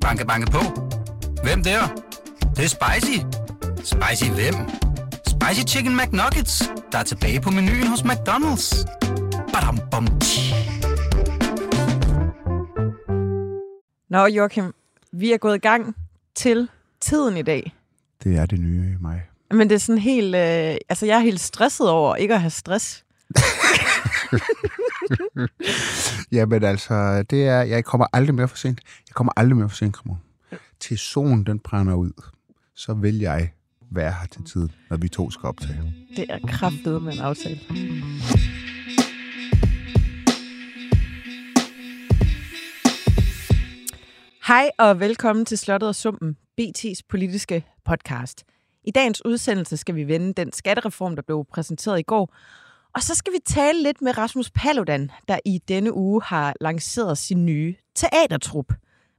Banke, banke på. Hvem der? Det, det er spicy. Spicy hvem? Spicy Chicken McNuggets, der er tilbage på menuen hos McDonald's. Badum, bom, tji. Nå, Joachim, vi er gået i gang til tiden i dag. Det er det nye i mig. Men det er sådan helt... Øh, altså, jeg er helt stresset over ikke at have stress. Jamen altså, det er, jeg kommer aldrig mere for sent. Jeg kommer aldrig mere for sent, Kramon. Til solen den brænder ud, så vil jeg være her til tiden, når vi to skal optage. Det er kraftet med en aftale. Hej og velkommen til Slottet og Sumpen, BT's politiske podcast. I dagens udsendelse skal vi vende den skattereform, der blev præsenteret i går. Og så skal vi tale lidt med Rasmus Paludan, der i denne uge har lanceret sin nye teatertrup.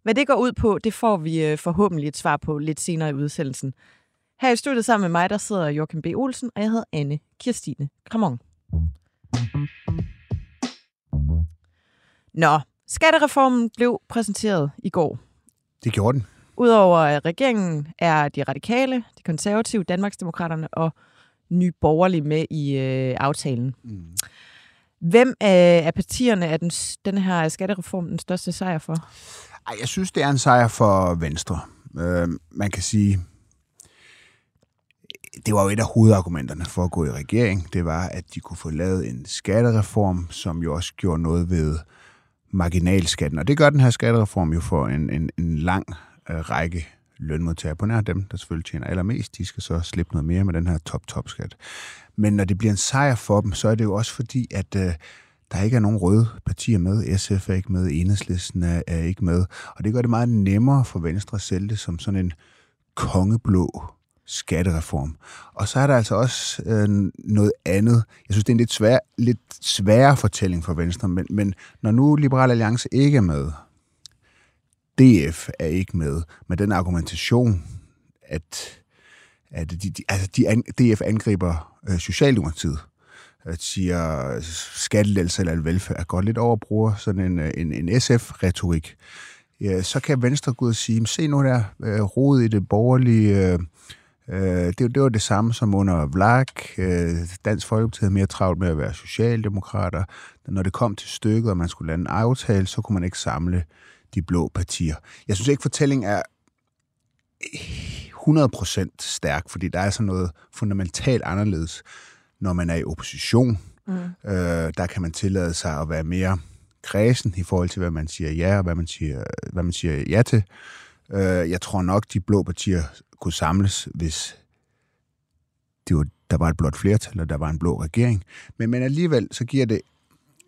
Hvad det går ud på, det får vi øh, forhåbentlig et svar på lidt senere i udsendelsen. Her i studiet sammen med mig, der sidder Joachim B. Olsen, og jeg hedder Anne Kirstine Kramon. Nå, skattereformen blev præsenteret i går. Det gjorde den. Udover regeringen er de radikale, de konservative, Danmarksdemokraterne og Nye Borgerlige med i øh, aftalen. Mm. Hvem af, af partierne er den, den her skattereform den største sejr for? Ej, jeg synes, det er en sejr for Venstre. Øh, man kan sige, det var jo et af hovedargumenterne for at gå i regering. Det var, at de kunne få lavet en skattereform, som jo også gjorde noget ved marginalskatten. Og det gør den her skattereform jo for en, en, en lang øh, række lønmodtagere. På nær dem, der selvfølgelig tjener allermest, de skal så slippe noget mere med den her top-top-skat. Men når det bliver en sejr for dem, så er det jo også fordi, at øh, der ikke er nogen røde partier med. SF er ikke med, Enhedslisten er, er ikke med. Og det gør det meget nemmere for Venstre at sælge det som sådan en kongeblå skattereform. Og så er der altså også øh, noget andet. Jeg synes, det er en lidt, svær, lidt sværere fortælling for Venstre, men, men når nu Liberal Alliance ikke er med, DF er ikke med, med den argumentation, at, at de, de, altså de an, DF angriber øh, Socialdemokratiet, at siger skattelældelse eller velfærd, går lidt over bruger sådan en, øh, en, en SF-retorik. Ja, så kan Venstre gå ud og sige, se nu der, øh, rod i det borgerlige... Øh, Øh, det, det var det samme som under Vlak. Øh, Dansk Folkeparti havde mere travlt med at være socialdemokrater. Når det kom til stykket, og man skulle lande en aftale, så kunne man ikke samle de blå partier. Jeg synes ikke, fortællingen er 100% stærk, fordi der er sådan noget fundamentalt anderledes, når man er i opposition. Mm. Øh, der kan man tillade sig at være mere kredsen i forhold til, hvad man siger ja og hvad man siger, hvad man siger ja til. Øh, jeg tror nok, de blå partier kunne samles, hvis det var, der var et blot flertal, og der var en blå regering. Men, men alligevel, så giver det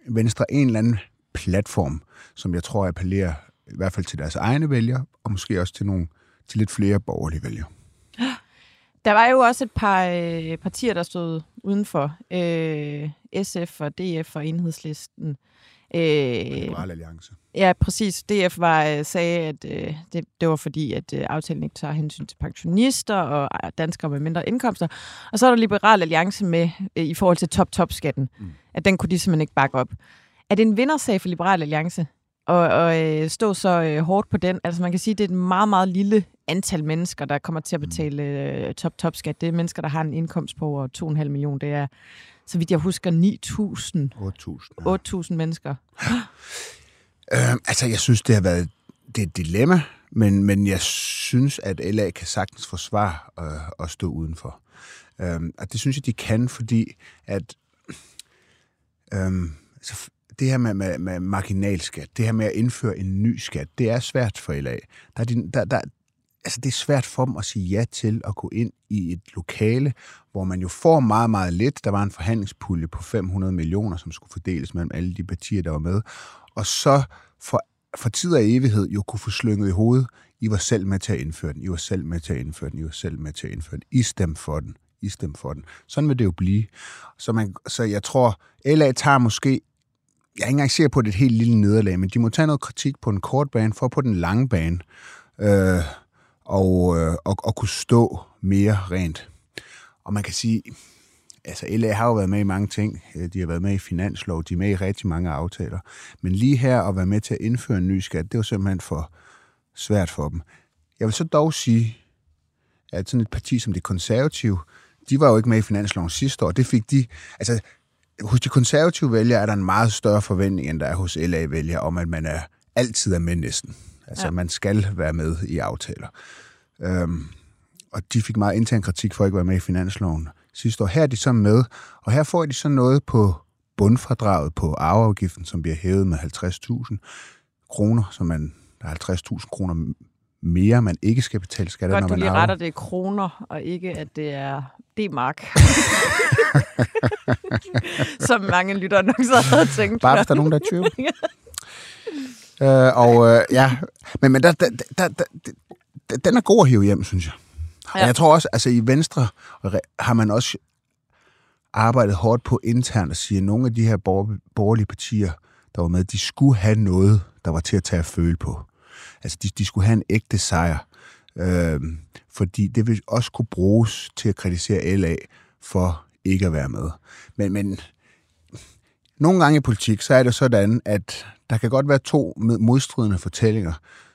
Venstre en eller anden platform, som jeg tror appellerer i hvert fald til deres egne vælgere, og måske også til nogle til lidt flere borgerlige vælgere. Der var jo også et par øh, partier, der stod udenfor. Øh, SF og DF og Enhedslisten. Øh, Liberal Alliance. Ja, præcis. DF var, øh, sagde, at øh, det, det var fordi, at øh, aftalen ikke tager hensyn til pensionister og øh, danskere med mindre indkomster. Og så er der Liberal Alliance med øh, i forhold til top-top-skatten. Mm. At den kunne de simpelthen ikke bakke op. Er det en vindersag for Liberal Alliance at, at øh, stå så øh, hårdt på den? Altså man kan sige, at det er et meget, meget lille antal mennesker, der kommer til at betale øh, top-top-skat. Det er mennesker, der har en indkomst på over 2,5 millioner. Det er så vidt jeg husker, 9.000. 8.000 ja. mennesker. Øh, altså, jeg synes, det har været det er et dilemma, men, men jeg synes, at LA kan sagtens forsvare øh, at stå udenfor. Øh, og det synes jeg, de kan, fordi at øh, altså, det her med, med, med marginalskat, det her med at indføre en ny skat, det er svært for LA. Der er, de, der, der, altså det er svært for dem at sige ja til at gå ind i et lokale, hvor man jo får meget, meget lidt. Der var en forhandlingspulje på 500 millioner, som skulle fordeles mellem alle de partier, der var med. Og så for, for tid og evighed jo kunne få slynget i hovedet, I var selv med til at indføre den, I var selv med til at indføre den, I var selv med til at indføre den, I stemte for den, I stemte for den. Sådan vil det jo blive. Så, man, så jeg tror, LA tager måske jeg er ikke engang sikker på, at det er et helt lille nederlag, men de må tage noget kritik på en kort bane, for på den lange bane. Øh, og, øh, og, og kunne stå mere rent. Og man kan sige, altså LA har jo været med i mange ting. Øh, de har været med i finanslov, de er med i rigtig mange aftaler. Men lige her at være med til at indføre en ny skat, det var simpelthen for, svært for dem. Jeg vil så dog sige, at sådan et parti som det konservative, de var jo ikke med i finansloven sidste år. Det fik de, altså hos de konservative vælgere er der en meget større forventning, end der er hos LA-vælgere, om at man er altid er med næsten. Altså, ja. man skal være med i aftaler. Øhm, og de fik meget intern kritik for at ikke være med i finansloven sidste år. Her er de så med, og her får de så noget på bundfradraget på arveafgiften, som bliver hævet med 50.000 kroner, så man, der er 50.000 kroner mere, man ikke skal betale skat når du man lige arver. retter det i kroner, og ikke at det er D-mark. Som mange lyttere nok så havde tænkt. Bare hvis der er nogen, der er tvivl. øh, og øh, ja, men, men der, der, der, der, der, den er god at hive hjem, synes jeg. Ja. Ja. Jeg tror også, altså i Venstre har man også arbejdet hårdt på internt at sige, at nogle af de her bor- borgerlige partier, der var med, de skulle have noget, der var til at tage at føle på. Altså, de, de skulle have en ægte sejr. Øhm, fordi det vil også kunne bruges til at kritisere LA for ikke at være med. Men, men nogle gange i politik, så er det sådan, at der kan godt være to med- modstridende fortællinger,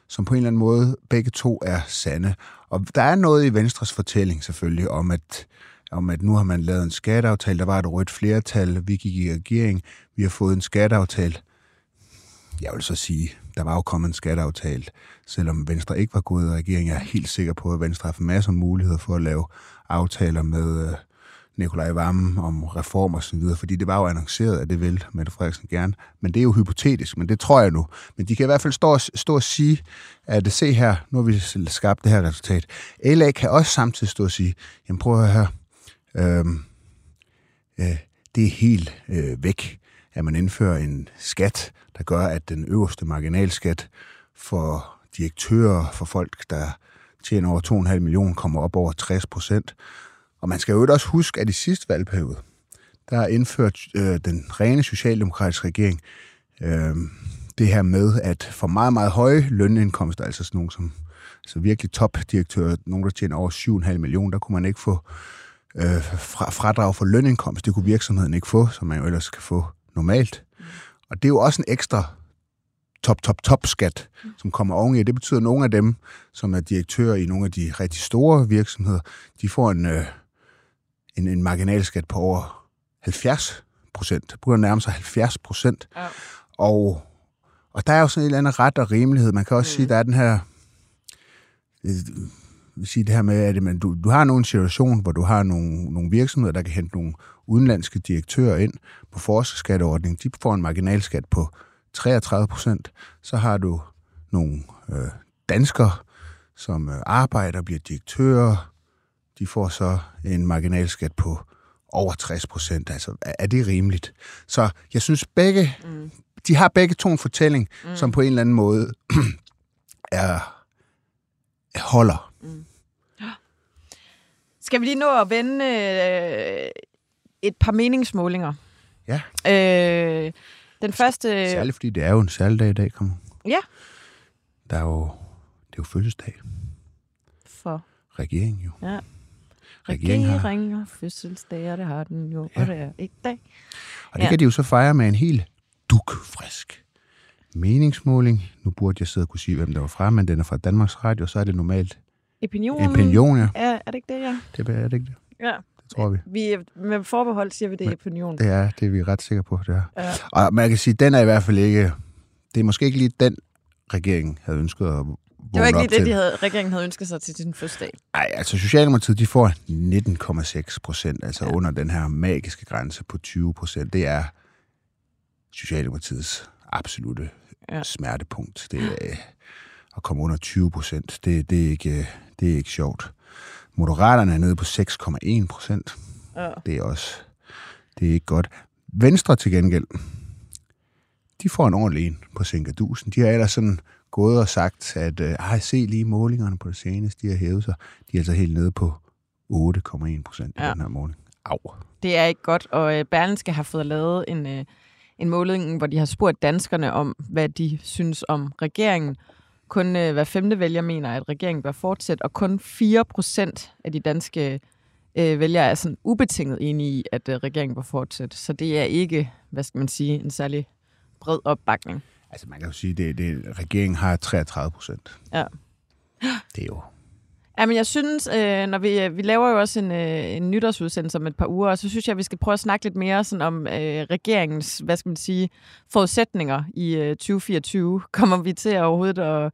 som på en eller anden måde begge to er sande. Og der er noget i Venstres fortælling selvfølgelig om, at, om at nu har man lavet en skatteaftale, der var et rødt flertal, vi gik i regering, vi har fået en skatteaftale. Jeg vil så sige, der var jo kommet en skatteaftale, selvom Venstre ikke var gået i regering. Jeg er helt sikker på, at Venstre har haft masser af muligheder for at lave aftaler med øh, Nikolaj Vammen om reform og så videre, fordi det var jo annonceret, at det vil Mette Frederiksen gerne. Men det er jo hypotetisk, men det tror jeg nu. Men de kan i hvert fald stå og, stå og sige, at se her, nu har vi skabt det her resultat. LA kan også samtidig stå og sige, jamen prøv at høre her, øhm, øh, det er helt øh, væk, at man indfører en skat, der gør, at den øverste marginalskat for direktører, for folk, der tjener over 2,5 millioner, kommer op over 60 procent. Og man skal jo også huske, at i sidste valgperiode, der indførte indført øh, den rene socialdemokratiske regering øh, det her med, at for meget, meget høje lønindkomster, altså sådan nogle som altså virkelig topdirektører, nogen der tjener over 7,5 millioner, der kunne man ikke få øh, fra, fradrag for lønindkomst. Det kunne virksomheden ikke få, som man jo ellers kan få normalt. Og det er jo også en ekstra top, top, top skat, som kommer oveni. Det betyder, at nogle af dem, som er direktører i nogle af de rigtig store virksomheder, de får en, øh, en, en marginalskat på over 70 procent. Det burde nærme sig 70 procent. Ja. Og, og der er jo sådan en eller anden ret og rimelighed. Man kan også mm. sige, at der er den her... øh, vil sige det her med, at man, du, du har nu en situation, hvor du har nogle, nogle virksomheder, der kan hente nogle udenlandske direktører ind på forskerskatteordningen. De får en marginalskat på 33 procent. Så har du nogle øh, danskere, som øh, arbejder bliver direktører. De får så en marginalskat på over 60 procent. Altså, er, det rimeligt? Så jeg synes begge, mm. de har begge to en fortælling, mm. som på en eller anden måde er holder. Skal vi lige nå at vende øh, et par meningsmålinger? Ja. Øh, den første... Særligt fordi det er jo en særlig dag i dag, kommer. Ja, Der er jo, det er jo fødselsdag. for Regeringen jo. ja. Regeringen har- Regering har fødselsdag, og det har den jo, Ja. og det er ikke dag. Og det Ja. kan de jo så fejre med en helt dukfrisk meningsmåling. Nu burde jeg sidde og kunne sige, hvem der var fra, men den er fra Danmarks Radio, så er det normalt Opinion. en opinion, ja. Er, er det ikke det, ja? Det er det ikke det? Ja. Det tror vi. Vi, med forbehold siger vi, det er opinion. Det er, det er vi ret sikre på, det er. Ja. Og man kan sige, den er i hvert fald ikke... Det er måske ikke lige den, regeringen havde ønsket at Det var ikke lige det, de havde, regeringen havde ønsket sig til sin fødselsdag. Nej, altså Socialdemokratiet, de får 19,6 procent, altså Ja. under den her magiske grænse på 20 procent. Det er Socialdemokratiets absolute Ja. ja. smertepunkt. Det er, øh, at komme under 20 procent, det, det, er ikke, det er ikke sjovt. Moderaterne er nede på 6,1 procent. Ja. Det er også det er ikke godt. Venstre til gengæld, de får en ordentlig en på Sinkadusen. De har ellers sådan gået og sagt, at øh, ej, se lige målingerne på det seneste, de har hævet sig. De er altså helt nede på 8,1 procent i Ja. ja. den her måling. Au. Det er ikke godt, og øh, Berlinske har fået lavet en, øh, en måling, hvor de har spurgt danskerne om, hvad de synes om regeringen. Kun øh, hver femte vælger mener, at regeringen bør fortsætte, og kun 4 procent af de danske øh, vælgere er sådan ubetinget enige i, at øh, regeringen bør fortsætte. Så det er ikke, hvad skal man sige, en særlig bred opbakning. Altså, man kan jo sige, at det, det, regeringen har 33 procent. Ja. Det er jo... Ja, men jeg synes, øh, når vi, vi laver jo også en, øh, en nytårsudsendelse om et par uger, og så synes jeg, at vi skal prøve at snakke lidt mere sådan om øh, regeringens, hvad skal man sige, forudsætninger i øh, 2024. Kommer vi til overhovedet at,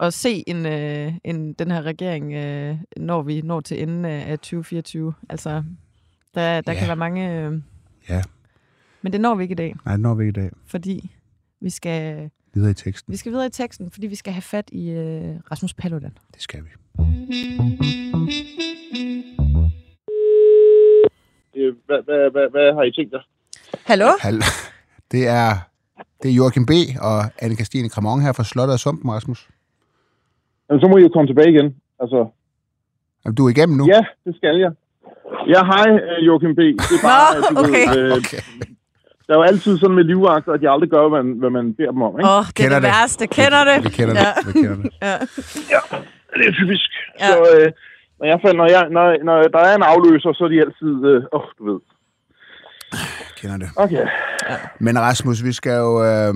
at se en, øh, en, den her regering, øh, når vi når til enden af 2024? Altså, der, der Ja. kan være mange... Øh, Ja, men det når vi ikke i dag, nej, det når vi ikke i dag. fordi vi skal, Videre i teksten. vi skal videre i teksten, fordi vi skal have fat i øh, Rasmus Paludan. Det skal vi. Øh, Hvad, hvad, hvad, hvad har I tænkt jer? Hallo? Hal det er, det er Joachim B. og Anne-Christine Kramon her fra Slottet og Sumpen, Rasmus. Jamen, så må I jo komme tilbage igen. Altså, Jamen, du er igennem nu? ja, det skal jeg. Ja, hej, øh, Joachim B. Det er bare, Nå, du okay. ved, øh, Okay. Der er jo altid sådan med livvagter, at de aldrig gør, hvad man, hvad man beder dem om. Ikke? Åh, oh, det er Kender det det. værste. Kender det? Vi kender det. Ja. Vi kender det. Ja. Det er typisk. Ja. Så øh, når, jeg, falder- når, jeg, når, når der er en afløser, så er de altid... Åh, øh, oh, du ved. kender det. Okay. Men Rasmus, vi skal jo... Øh,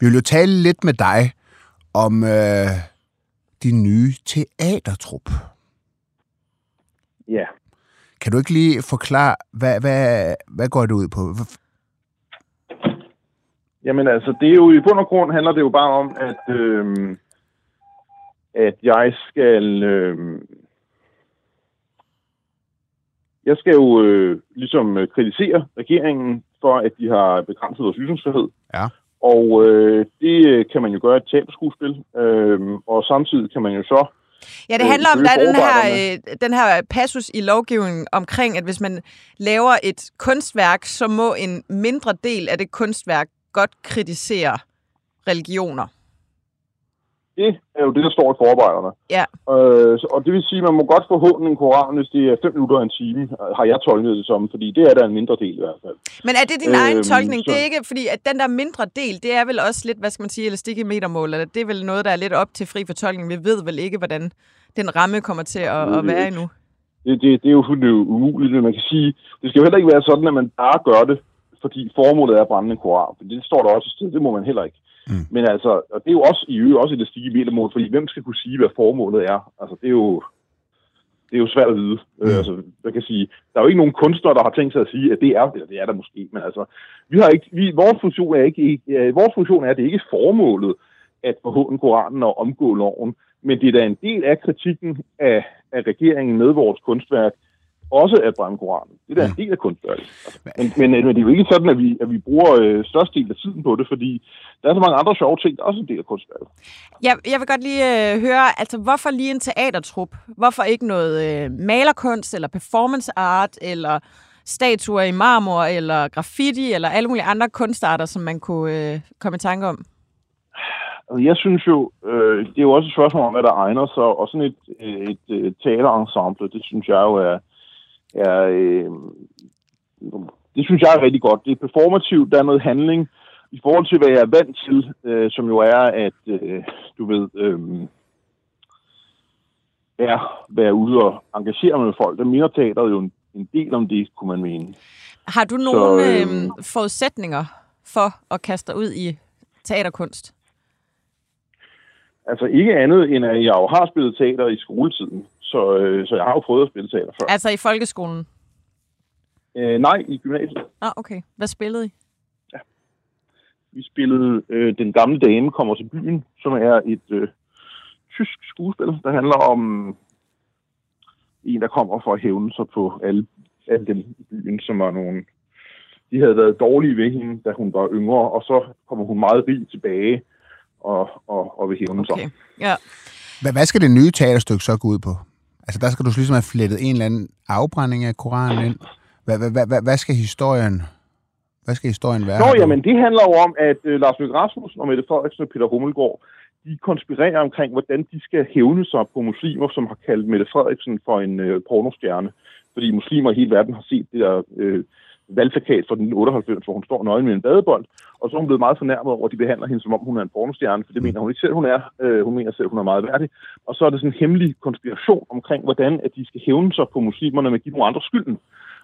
vi vil jo tale lidt med dig om øh, din nye teatertrup. Ja. Kan du ikke lige forklare, hvad, hvad, hvad går det ud på? Jamen altså, det er jo i bund og grund handler det jo bare om, at, øh, at jeg skal... Øh, jeg skal jo øh, ligesom øh, kritisere regeringen for, at de har begrænset vores ytringsfrihed. Ja. Og øh, det øh, kan man jo gøre i et teaterskuespil. Øh, og samtidig kan man jo så... Ja, det Øh, handler om, der er den her, øh, den her passus i lovgivningen omkring, at hvis man laver et kunstværk, så må en mindre del af det kunstværk godt kritisere religioner. Det er jo det, der står i forarbejderne. Ja. Øh, så- og det vil sige, at man må godt få hånden en koran, hvis det er fem minutter og en time, har jeg tolket det som, fordi det er der en mindre del i hvert fald. Men er det din Øhm, egen tolkning? Det er så- ikke, fordi at den der mindre del, det er vel også lidt, hvad skal man sige, elastik i metermål, eller det er vel noget, der er lidt op til fri fortolkning. Vi ved vel ikke, hvordan den ramme kommer til at, at være endnu. Det, det, det er jo fuldstændig umuligt, men man kan sige, det skal jo heller ikke være sådan, at man bare gør det, fordi formålet er at brænde en koran. For det står der også et sted, det må man heller ikke. Mm. Men altså, og det er jo også i øvrigt også et stige i metermål, fordi hvem skal kunne sige, hvad formålet er? Altså, det er jo, det er jo svært at vide. Mm. Øh, altså, jeg kan sige, der er jo ikke nogen kunstnere, der har tænkt sig at sige, at det er, eller det er der måske, men altså, vi har ikke, vi, vores funktion er ikke, øh, vores funktion er, at det ikke er formålet at forhåne Koranen og omgå loven, men det er da en del af kritikken af, af regeringen med vores kunstværk, også at brænde Koranen. Det er da en del af kunstværket. Men, men, men det er jo ikke sådan, at vi, at vi bruger øh, størstedelen af tiden på det, fordi der er så mange andre sjove ting, der er også en del af kunstværket. Jeg, jeg vil godt lige øh, høre, altså hvorfor lige en teatertrup? Hvorfor ikke noget øh, malerkunst, eller performance art, eller statuer i marmor, eller graffiti, eller alle mulige andre kunstarter, som man kunne øh, komme i tanke om? Altså, jeg synes jo, øh, det er jo også et spørgsmål om, hvad der egner sig, og sådan et, et, et teaterensemble, det synes jeg jo er, er øh, det synes jeg er rigtig godt. Det er performativt, der er noget handling, i forhold til, hvad jeg er vant til, øh, som jo er, at øh, du ved, øh, er være ude og engagere mig med folk. Der minder teateret jo en, en del om det, kunne man mene. Har du nogle Så, øh, øhm, forudsætninger for at kaste dig ud i teaterkunst? Altså ikke andet, end at jeg jo har spillet teater i skoletiden, så, øh, så jeg har jo prøvet at spille teater før. Altså i folkeskolen? Øh, nej, i gymnasiet. Ah, okay. Hvad spillede I? Vi spillede øh, Den gamle dame kommer til byen, som er et øh, tysk skuespil, der handler om en, der kommer for at hævne sig på alle, alle dem i byen, som var nogle... De havde været dårlige ved hende, da hun var yngre, og så kommer hun meget rig tilbage og, og, og vil hævne Okay. sig. Ja. Hvad, hvad skal det nye teaterstykke så gå ud på? Altså, der skal du ligesom have flettet en eller anden afbrænding af Koranen ind. Hvad, hvad, hvad, hvad, hvad skal historien... Hvad skal historien være? Nå, jamen, det handler jo om, at øh, Lars Løkke Rasmussen og Mette Frederiksen og Peter Hummelgaard, de konspirerer omkring, hvordan de skal hævne sig på muslimer, som har kaldt Mette Frederiksen for en øh, pornostjerne. Fordi muslimer i hele verden har set det der øh, valgplakat fra den 98, hvor hun står nøgen med en badebold, og så er hun blevet meget fornærmet over, at de behandler hende, som om hun er en pornostjerne, for det mener hun ikke selv, hun er. Øh, hun mener selv, hun er meget værdig. Og så er det sådan en hemmelig konspiration omkring, hvordan at de skal hævne sig på muslimerne med at give nogle andre skylden.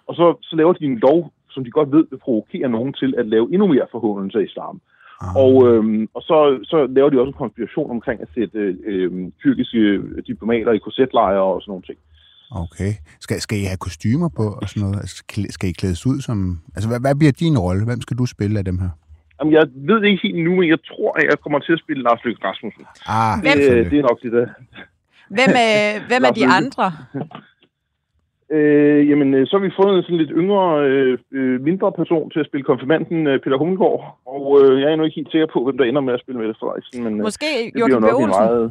Og så, så laver de en lov, som de godt ved vil provokere nogen til at lave endnu mere forhåndelse af islam. Ah. Og, øhm, og så, så laver de også en konspiration omkring at sætte øh, tyrkiske diplomater i korsetlejre og sådan nogle ting. Okay. Skal, skal I have kostymer på og sådan noget? Altså, skal I klædes ud som... Altså, hvad, hvad bliver din rolle? Hvem skal du spille af dem her? Jamen, jeg ved det ikke helt nu, men jeg tror, at jeg kommer til at spille Lars Løkke Rasmussen. Ah, Hvem- Det, selvfølgelig. det er nok det, der. Hvem, øh, hvem er de andre? Øh, jamen, øh, så har vi fået en sådan lidt yngre, øh, øh, mindre person til at spille konfirmanden, øh, Peter Hummelgaard. Og øh, jeg er endnu ikke helt sikker på, hvem der ender med at spille Mette Frederiksen. Men, øh, Måske det bliver Joachim B. Olsen. meget...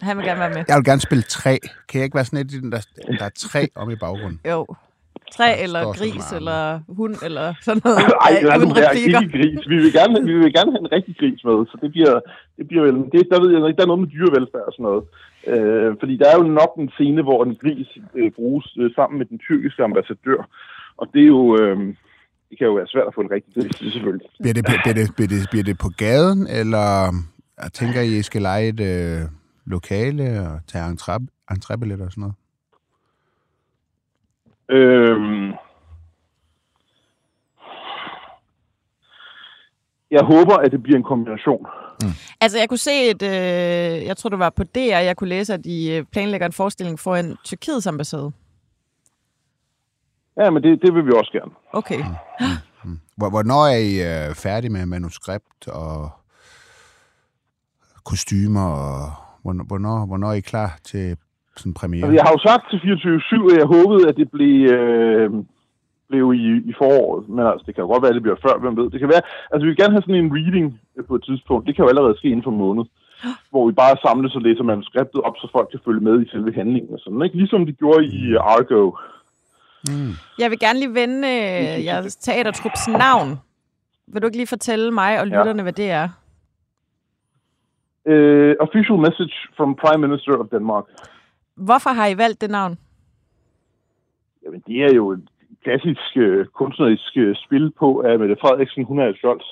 Han vil gerne være med. Jeg vil gerne spille tre. Kan jeg ikke være sådan et, der, der er tre om i baggrunden? Jo. Træ Der eller gris eller hund eller sådan noget. Ej, er sådan der replikker. ikke gris. Vi vil, gerne, vi vil gerne have en rigtig gris med, så det bliver, det bliver vel... Det, der ved jeg ikke, der er noget med dyrevelfærd og sådan noget. Øh, fordi der er jo nok en scene, hvor en gris øh, bruges øh, sammen med den tyrkiske ambassadør. Og det er jo... Øh, det kan jo være svært at få en rigtig gris, selvfølgelig. Bliver det, bliver, det, bliver, det, bliver det på gaden, eller jeg tænker I, I skal lege et øh, lokale og tage entré- entrébilletter og sådan noget? Øhm, jeg håber, at det bliver en kombination. Altså, jeg kunne se et, øh, jeg tror det var på DR, jeg kunne læse, at de øh, planlægger en forestilling for en Tyrkiets ambassade. Ja, men det, det vil vi også gerne. Okay. Hvor- Hvornår er I øh, færdige med manuskript og kostymer, og hvornår, hvornår, er I klar til sådan en premiere? Jeg har jo sagt til 24-7, at jeg håbede, at det blev, øh, blev i, i foråret. Men altså, det kan jo godt være, at det bliver før, hvem ved. Det kan være, altså vi vil gerne have sådan en reading øh, på et tidspunkt. Det kan jo allerede ske inden for en måned. Hvor vi bare samles og læser manuskriptet op, så folk kan følge med i selve handlingen og sådan. Ikke? Ligesom de gjorde i øh, Argo. Mm. Jeg vil gerne lige vende øh, jeres teatertrups navn. Vil du ikke lige fortælle mig og Ja. lytterne, hvad det er? Uh, official message from Prime Minister of Denmark. Hvorfor har I valgt det navn? Jamen, det er jo et klassisk øh, kunstnerisk øh, spil på af Mette Frederiksen. Hun er et.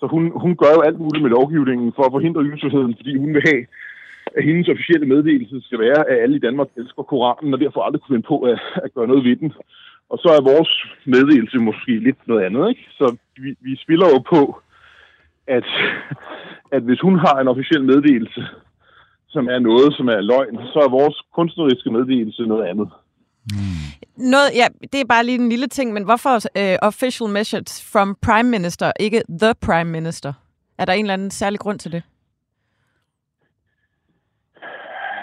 Så hun, hun gør jo alt muligt med lovgivningen for at forhindre ytringsfriheden, fordi hun vil have, at hendes officielle meddelelse skal være, at alle i Danmark elsker Koranen, og derfor aldrig kunne finde på at, at gøre noget ved den. Og så er vores meddelelse måske lidt noget andet, ikke? Så vi, vi spiller jo på, at, at hvis hun har en officiel meddelelse, som er noget, som er løgn, så er vores kunstneriske meddelelse noget andet. Noget, ja, det er bare lige en lille ting, men hvorfor øh, official message from prime minister, ikke the prime minister? Er der en eller anden særlig grund til det?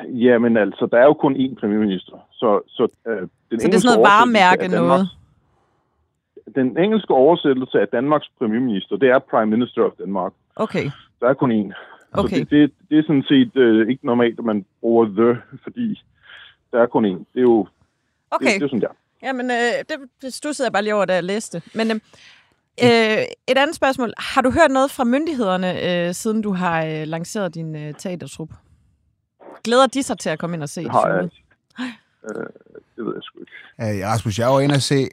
Jamen altså, der er jo kun én premierminister. Så, så, øh, den Så det er sådan noget varemærke noget? Den engelske oversættelse af Danmarks premierminister, det er Prime Minister of Denmark. Okay. Der er kun én. Okay. Så det, det, det er sådan set øh, ikke normalt, at man bruger the, fordi der er kun én. Det er jo det, Okay. det, er jo sådan der. Jamen, øh, det stussede jeg bare lige over, da jeg læste. Men øh, øh, et andet spørgsmål. Har du hørt noget fra myndighederne, øh, siden du har øh, lanceret din øh, teatertrup? Glæder de sig til at komme ind og se Det har jeg ikke. Øh, det ved jeg sgu ikke. Øh, Rasmus, jeg var inde og se,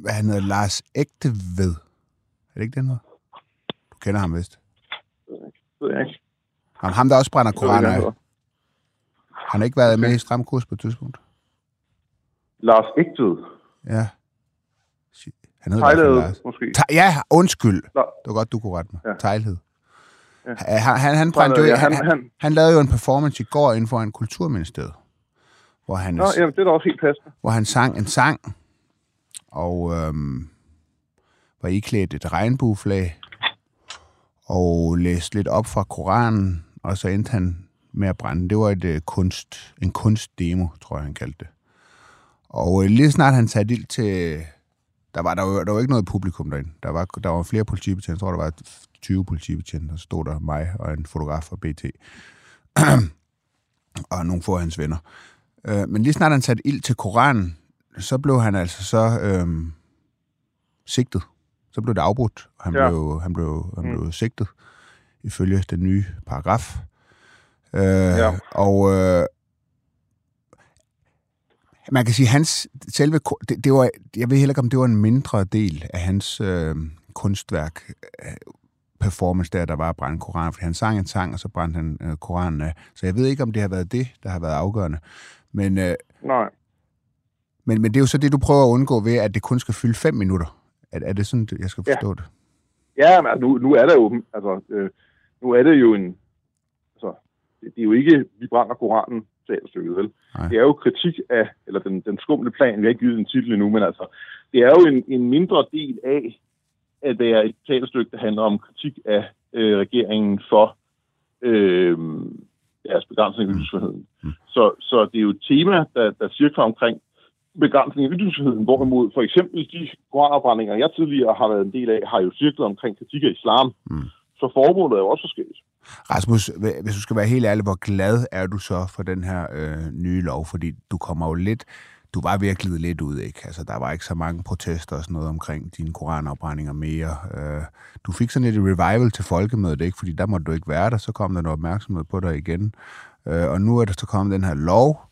hvad han hedder, Lars Ægteved. Er det ikke den noget? Du kender ham vist. Det ved jeg ikke. Ham, ham der også brænder koraner af. Han har ikke været med i Stram Kurs på et tidspunkt. Lars Ægtved. Ja. Han hedder Tejlade, Lars. måske. Te- ja, undskyld. Nå. Det var godt, du kunne rette mig. Ja. Tejlhed. Ja. Han, han, han, brændte ja, han, han, han, han lavede jo en performance i går inden for en kulturministeriet, hvor han, Nå, jamen, det er da også helt passende. hvor han sang en sang, og øhm, var iklædt et regnbueflag, og læste lidt op fra Koranen, og så endte han med at brænde. Det var et øh, kunst, en kunstdemo, tror jeg, han kaldte det. Og øh, lige snart han satte ild til... Der var, der, var, der var ikke noget publikum derinde. Der var, der var flere politibetjente. Jeg tror, der var 20 politibetjente. Der stod der mig og en fotograf fra BT. og nogle få af hans venner. Øh, men lige snart han satte ild til Koranen, så blev han altså så øh, sigtet. Så blev det afbrudt, og han, Ja. blev, han, blev, han Mm. blev sigtet ifølge den nye paragraf. Øh, Ja. Og øh, man kan sige, hans selve, det, det var, jeg ved heller ikke, om det var en mindre del af hans øh, kunstværk, øh, performance der, der var at brænde Koranen, fordi han sang en sang, og så brændte han øh, Koranen af. Så jeg ved ikke, om det har været det, der har været afgørende. Men, øh, Nej. Men, men det er jo så det, du prøver at undgå ved, at det kun skal fylde fem minutter. Er, er det sådan, jeg skal Ja. forstå det? Ja, men altså, nu, nu er der jo, altså, øh, nu er det jo en, altså, det, det er jo ikke, vi brænder Koranen teaterstykket, vel? Nej. Det er jo kritik af, eller den, den skumle plan, vi har ikke givet en titel endnu, men altså, det er jo en, en mindre del af, at det er et teaterstykke, der handler om kritik af øh, regeringen for øh, deres begrænsning af ytringsfriheden. Mm. Så, så det er jo et tema, der, der cirkler omkring begrænsning af ytringsfriheden, hvorimod for eksempel de koranafbrændinger, jeg tidligere har været en del af, har jo cirklet omkring kritik af islam. Mm. Så formålet er jo også forskelligt. Rasmus, hv- hvis du skal være helt ærlig, hvor glad er du så for den her øh, nye lov? Fordi du kommer jo lidt, du var virkelig lidt ud, ikke? Altså, der var ikke så mange protester og sådan noget omkring dine koranafbrændinger mere. Øh, du fik sådan et revival til folkemødet, ikke? Fordi der måtte du ikke være der, så kom der noget opmærksomhed på dig igen. Øh, og nu er der så kommet den her lov.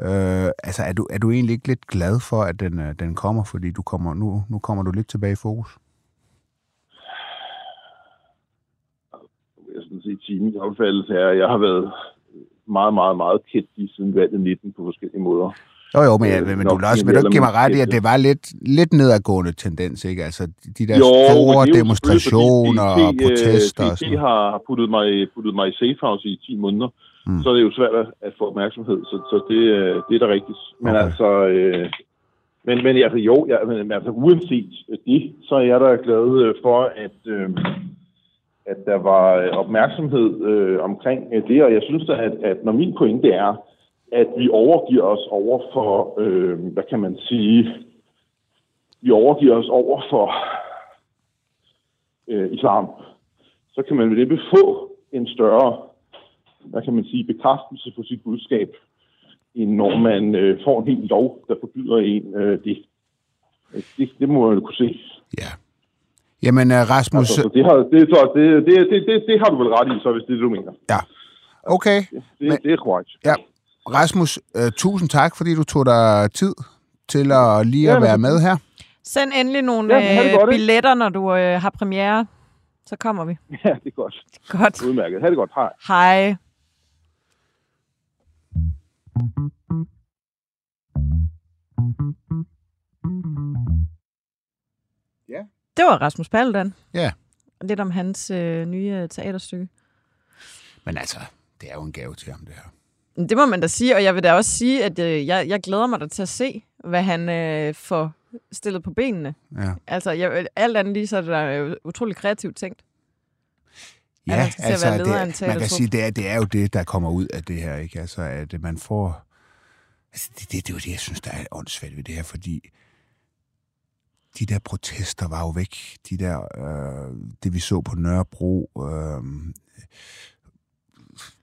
Øh, altså, er du, er du egentlig ikke lidt glad for, at den, øh, den kommer? Fordi du kommer, nu, nu kommer du lidt tilbage i fokus. jeg sådan set sige, min opfattelse er, at jeg har været meget, meget, meget kendt i siden valget 19 på forskellige måder. Jo, jo, men, Øh, ja, men, men nok du vil også en vil du ikke eller give mig ret i, at det var lidt, lidt nedadgående tendens, ikke? Altså, de der Jo, store det er jo demonstrationer selvfølgelig, og fordi PT, protester og PT sådan noget. har puttet mig, puttet mig i safe house i 10 måneder, Mm. så er det jo svært at, at få opmærksomhed, så, så det, øh, det er da rigtigt. Men Okay. altså, øh, men, men altså, jo, jeg, men, altså, uanset det, så er jeg da glad øh, for, at, øh, at der var øh, opmærksomhed øh, omkring det, og jeg synes da, at, at når min pointe er, at vi overgiver os over for, øh, hvad kan man sige, vi overgiver os over for øh, islam, så kan man ved det få en større, hvad kan man sige, bekræftelse på sit budskab, end når man øh, får en helt lov, der forbyder en øh, det. det. Det må man jo kunne se. Ja. Jamen, uh, Rasmus, Altså, så det, har, det, så det, det, det, det, det har du vel ret i, så hvis det er det, du mener. ja. Okay. Det, Men- det er korrekt. Ja. Rasmus, uh, tusind tak, fordi du tog dig tid til at lige at Ja, være med her. Send endelig nogle Ja, det øh, godt, billetter, når du øh, har premiere. Så kommer vi. Ja, det er godt. Godt. Udmærket. Ha' det godt. Hej. Hej. Ja. Det var Rasmus Paludan. Ja. Lidt om hans øh, nye teaterstykke. Men altså, det er jo en gave til ham, det her. Det må man da sige, og jeg vil da også sige, at øh, jeg, jeg glæder mig da til at se, hvad han øh, får stillet på benene. Ja. Altså, jeg, alt andet lige, så er det da jo utrolig kreativt tænkt. Ja, skal til at være det, man kan sige, det er, det er jo det, der kommer ud af det her, ikke? Altså, at man får... Altså, det, det, det er jo det, jeg synes, der er åndssvagt ved det her, fordi de der protester var jo væk. De der, øh, det vi så på Nørrebro, øh,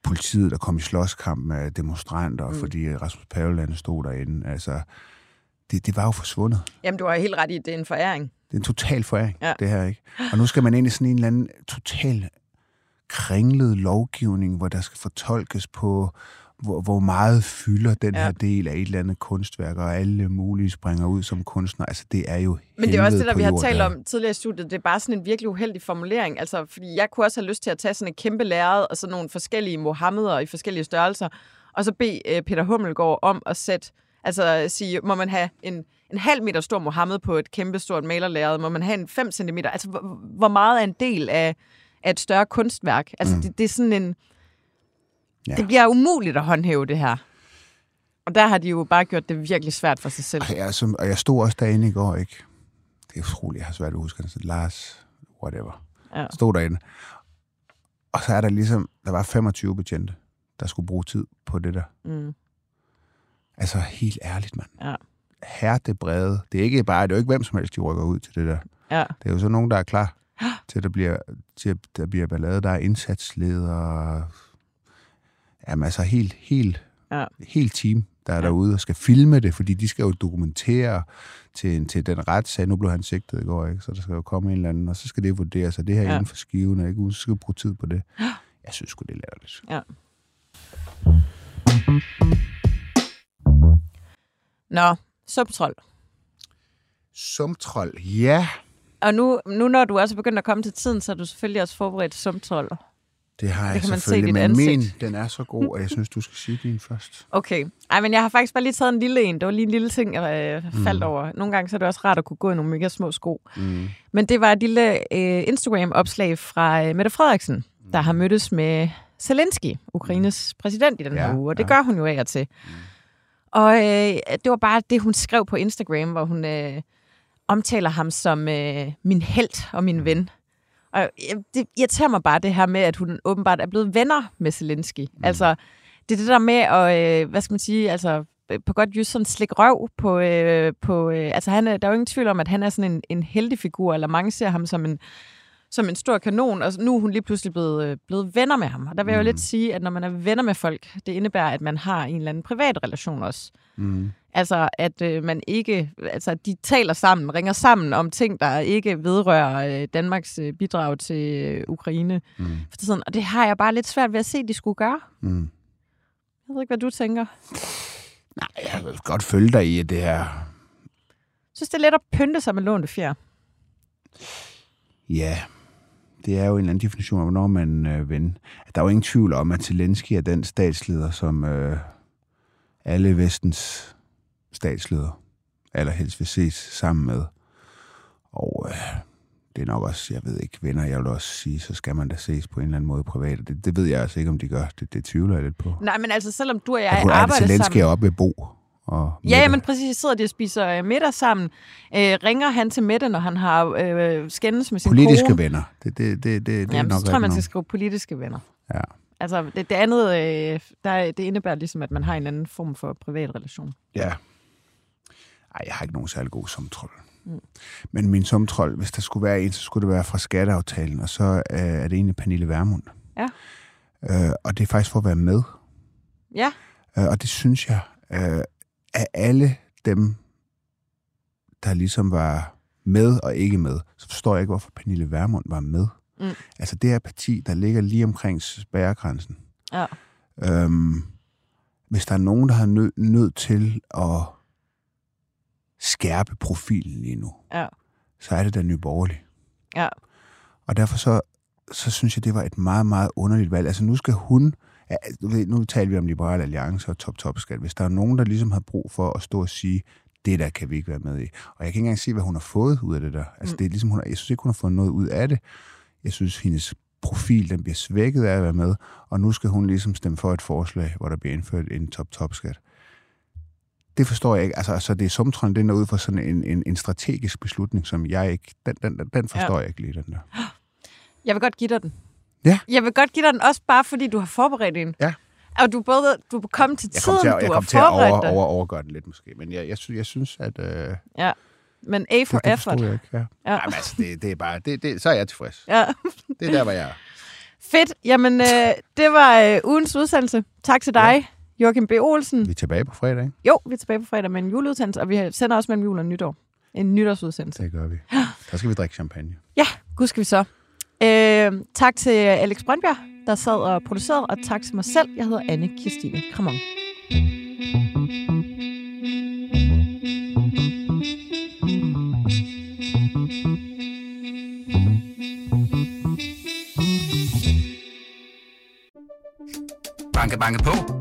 politiet, der kom i slåskamp med demonstranter, mm. fordi Rasmus Paludan stod derinde. Altså, det, det var jo forsvundet. Jamen, du har helt ret i, at det er en foræring. Det er en total foræring. Ja. det her, ikke? Og nu skal man ind i sådan en eller anden total kringlet lovgivning, hvor der skal fortolkes på, hvor, hvor meget fylder den ja. Her del af et eller andet kunstværk, og alle mulige springer ud som kunstner. Altså, det er jo Men det er også det, der vi har talt om tidligere i studiet. Det er bare sådan en virkelig uheldig formulering. Altså, fordi jeg kunne også have lyst til at tage sådan et kæmpe lærred og sådan nogle forskellige Mohammeder i forskellige størrelser, og så bede øh, Peter Hummelgaard om at sætte, altså sige, må man have en, en halv meter stor Mohammed på et kæmpe stort malerlærred? Må man have en 5 cm? Altså, hvor, hvor meget er en del af, af et større kunstværk? Altså, mm. det, det er sådan en... Ja. Det bliver umuligt at håndhæve det her. Og der har de jo bare gjort det virkelig svært for sig selv. Og jeg, som, og jeg stod også derinde i går, ikke? Det er utroligt, jeg har svært at huske, altså Lars, whatever, Ja. stod derinde. Og så er der ligesom, der var 25 betjente, der skulle bruge tid på det der. Mm. Altså, helt ærligt, mand. Ja. Herre brede. Det er ikke bare, det er jo ikke hvem som helst, de rykker ud til det der. Ja. Det er jo så nogen, der er klar til, at der bliver, til, at der bliver ballade. Der er indsatsledere. Jamen altså, helt, helt, Ja. helt team, der er ja. Derude og skal filme det, fordi de skal jo dokumentere til, til den retssag. Nu blev han sigtet i går, ikke? så der skal jo komme en eller anden, og så skal det vurderes, og det her ja. Inden for skiven, ikke? Så skal bruge tid på det. Jeg synes sgu, det er latterligt. Ja. Nå, subtrol. Sumtrold, ja. Og nu, nu når du også er begyndt at komme til tiden, så er du selvfølgelig også forberedt sumtrol. Det har jeg Det kan man se selvfølgelig, men ansigt. min, den er så god, og jeg synes, du skal sige din først. Okay. Ej, men jeg har faktisk bare lige taget en lille en. Det var lige en lille ting, jeg øh, faldt Mm. over. Nogle gange så er det også rart at kunne gå i nogle mega små sko. Mm. Men det var et lille øh, Instagram-opslag fra øh, Mette Frederiksen, der har mødtes med Zelensky, Ukraines præsident i den Ja, her uge, og det ja. gør hun jo af og til. Og øh, det var bare det, hun skrev på Instagram, hvor hun øh, omtaler ham som øh, min held og min ven. Og det irriterer mig bare det her med, at hun åbenbart er blevet venner med Zelensky. Mm. Altså, det er det der med at, øh, hvad skal man sige, altså på godt jysk sådan slik røv på, øh, på øh, altså han er, der er jo ingen tvivl om, at han er sådan en, en heldig figur, eller mange ser ham som en, som en stor kanon, og nu er hun lige pludselig blevet, øh, blevet venner med ham. Og der vil jeg jo Mm. lidt sige, at når man er venner med folk, det indebærer, at man har en eller anden privat relation også. Mm. Altså, at øh, man ikke, altså, de taler sammen, ringer sammen om ting, der ikke vedrører øh, Danmarks øh, bidrag til øh, Ukraine. Mm. For tiden. Og det har jeg bare lidt svært ved at se, de skulle gøre. Mm. Jeg ved ikke, hvad du tænker. Nej, jeg vil godt følge dig i, at det her... Jeg synes, det er let at pynte sig med lånte fjer. Ja, det er jo en eller anden definition af, hvornår man øh, ven. Der er jo ingen tvivl om, at Zelensky er den statsleder, som øh, alle vestens statsledere allerhelst vil ses sammen med. Og øh, det er nok også, jeg ved ikke, venner, jeg vil også sige, så skal man da ses på en eller anden måde privat. Det, det ved jeg altså ikke, om de gør. Det, det tvivler jeg lidt på. Nej, men altså, selvom du og jeg, Jeg arbejder sammen... er oppe ved Bo. Og Ja, men præcis, sidder de og spiser øh, middag sammen. Øh, ringer han til Mette, når han har øh, skændes med sin Politiske kone? venner. Det, det, det, det, det er Jamen, nok så tror jeg, man skal skrive politiske venner. Ja. Altså, det, det andet, øh, der, det indebærer ligesom, at man har en anden form for privat relation. Ja. Ej, jeg har ikke nogen særlig god sumtrol. Mm. Men min sumtrol, hvis der skulle være en, så skulle det være fra skatteaftalen, og så øh, er det egentlig Pernille Vermund. Ja. Øh, og det er faktisk for at være med. Ja, Øh, og det synes jeg, øh, af alle dem, der ligesom var med og ikke med, så forstår jeg ikke, hvorfor Pernille Vermund var med. Mm. Altså det er et parti, der ligger lige omkring spærregrænsen. ja. Øhm, hvis der er nogen, der har nød, nødt til at skærpe profilen lige nu, Ja. så er det da Nye Borgerlige. Ja. Og derfor så, så synes jeg, det var et meget, meget underligt valg. Altså nu skal hun, nu taler vi om Liberale Alliance og top top skat. Hvis der er nogen, der ligesom har brug for at stå og sige, det der kan vi ikke være med i. Og jeg kan ikke engang se, hvad hun har fået ud af det der. Altså Mm. det er ligesom, hun har, jeg synes ikke, hun har fået noget ud af det. Jeg synes, hendes profil, den bliver svækket af at være med, og nu skal hun ligesom stemme for et forslag, hvor der bliver indført en top-top-skat. Det forstår jeg ikke. Altså, så det er sumtron, den er ud fra sådan en, en, en strategisk beslutning, som jeg ikke, den, den, den- forstår ja. jeg ikke lige, den der. Jeg vil godt give dig den. Ja. Jeg vil godt give dig den, også bare fordi du har forberedt en. Ja. Og du både du er kommet til Jeg tiden, kom til, at, jeg du kom har til at forberedt over, over, overgøre den lidt måske, men jeg, jeg, synes, jeg synes, at øh, Ja. Men A for det, det effort. jeg ikke. Ja. Ja. Jamen, altså, det, det er bare, det, det, så er jeg tilfreds. Ja. Det er der, hvor jeg er. Fedt. Jamen, øh, det var øh, ugens udsendelse. Tak til dig, ja. Joachim B. Olsen. Vi er tilbage på fredag, ikke? Jo, vi er tilbage på fredag med en juleudsendelse, og vi sender også mellem jul og nytår. En nytårsudsendelse. Det gør vi. Der skal vi drikke champagne. Ja, gud skal vi så. Øh, tak til Alex Brøndbjerg, der sad og producerede, og tak til mig selv. Jeg hedder Anne Kirstine Kramon. Banke, banke på.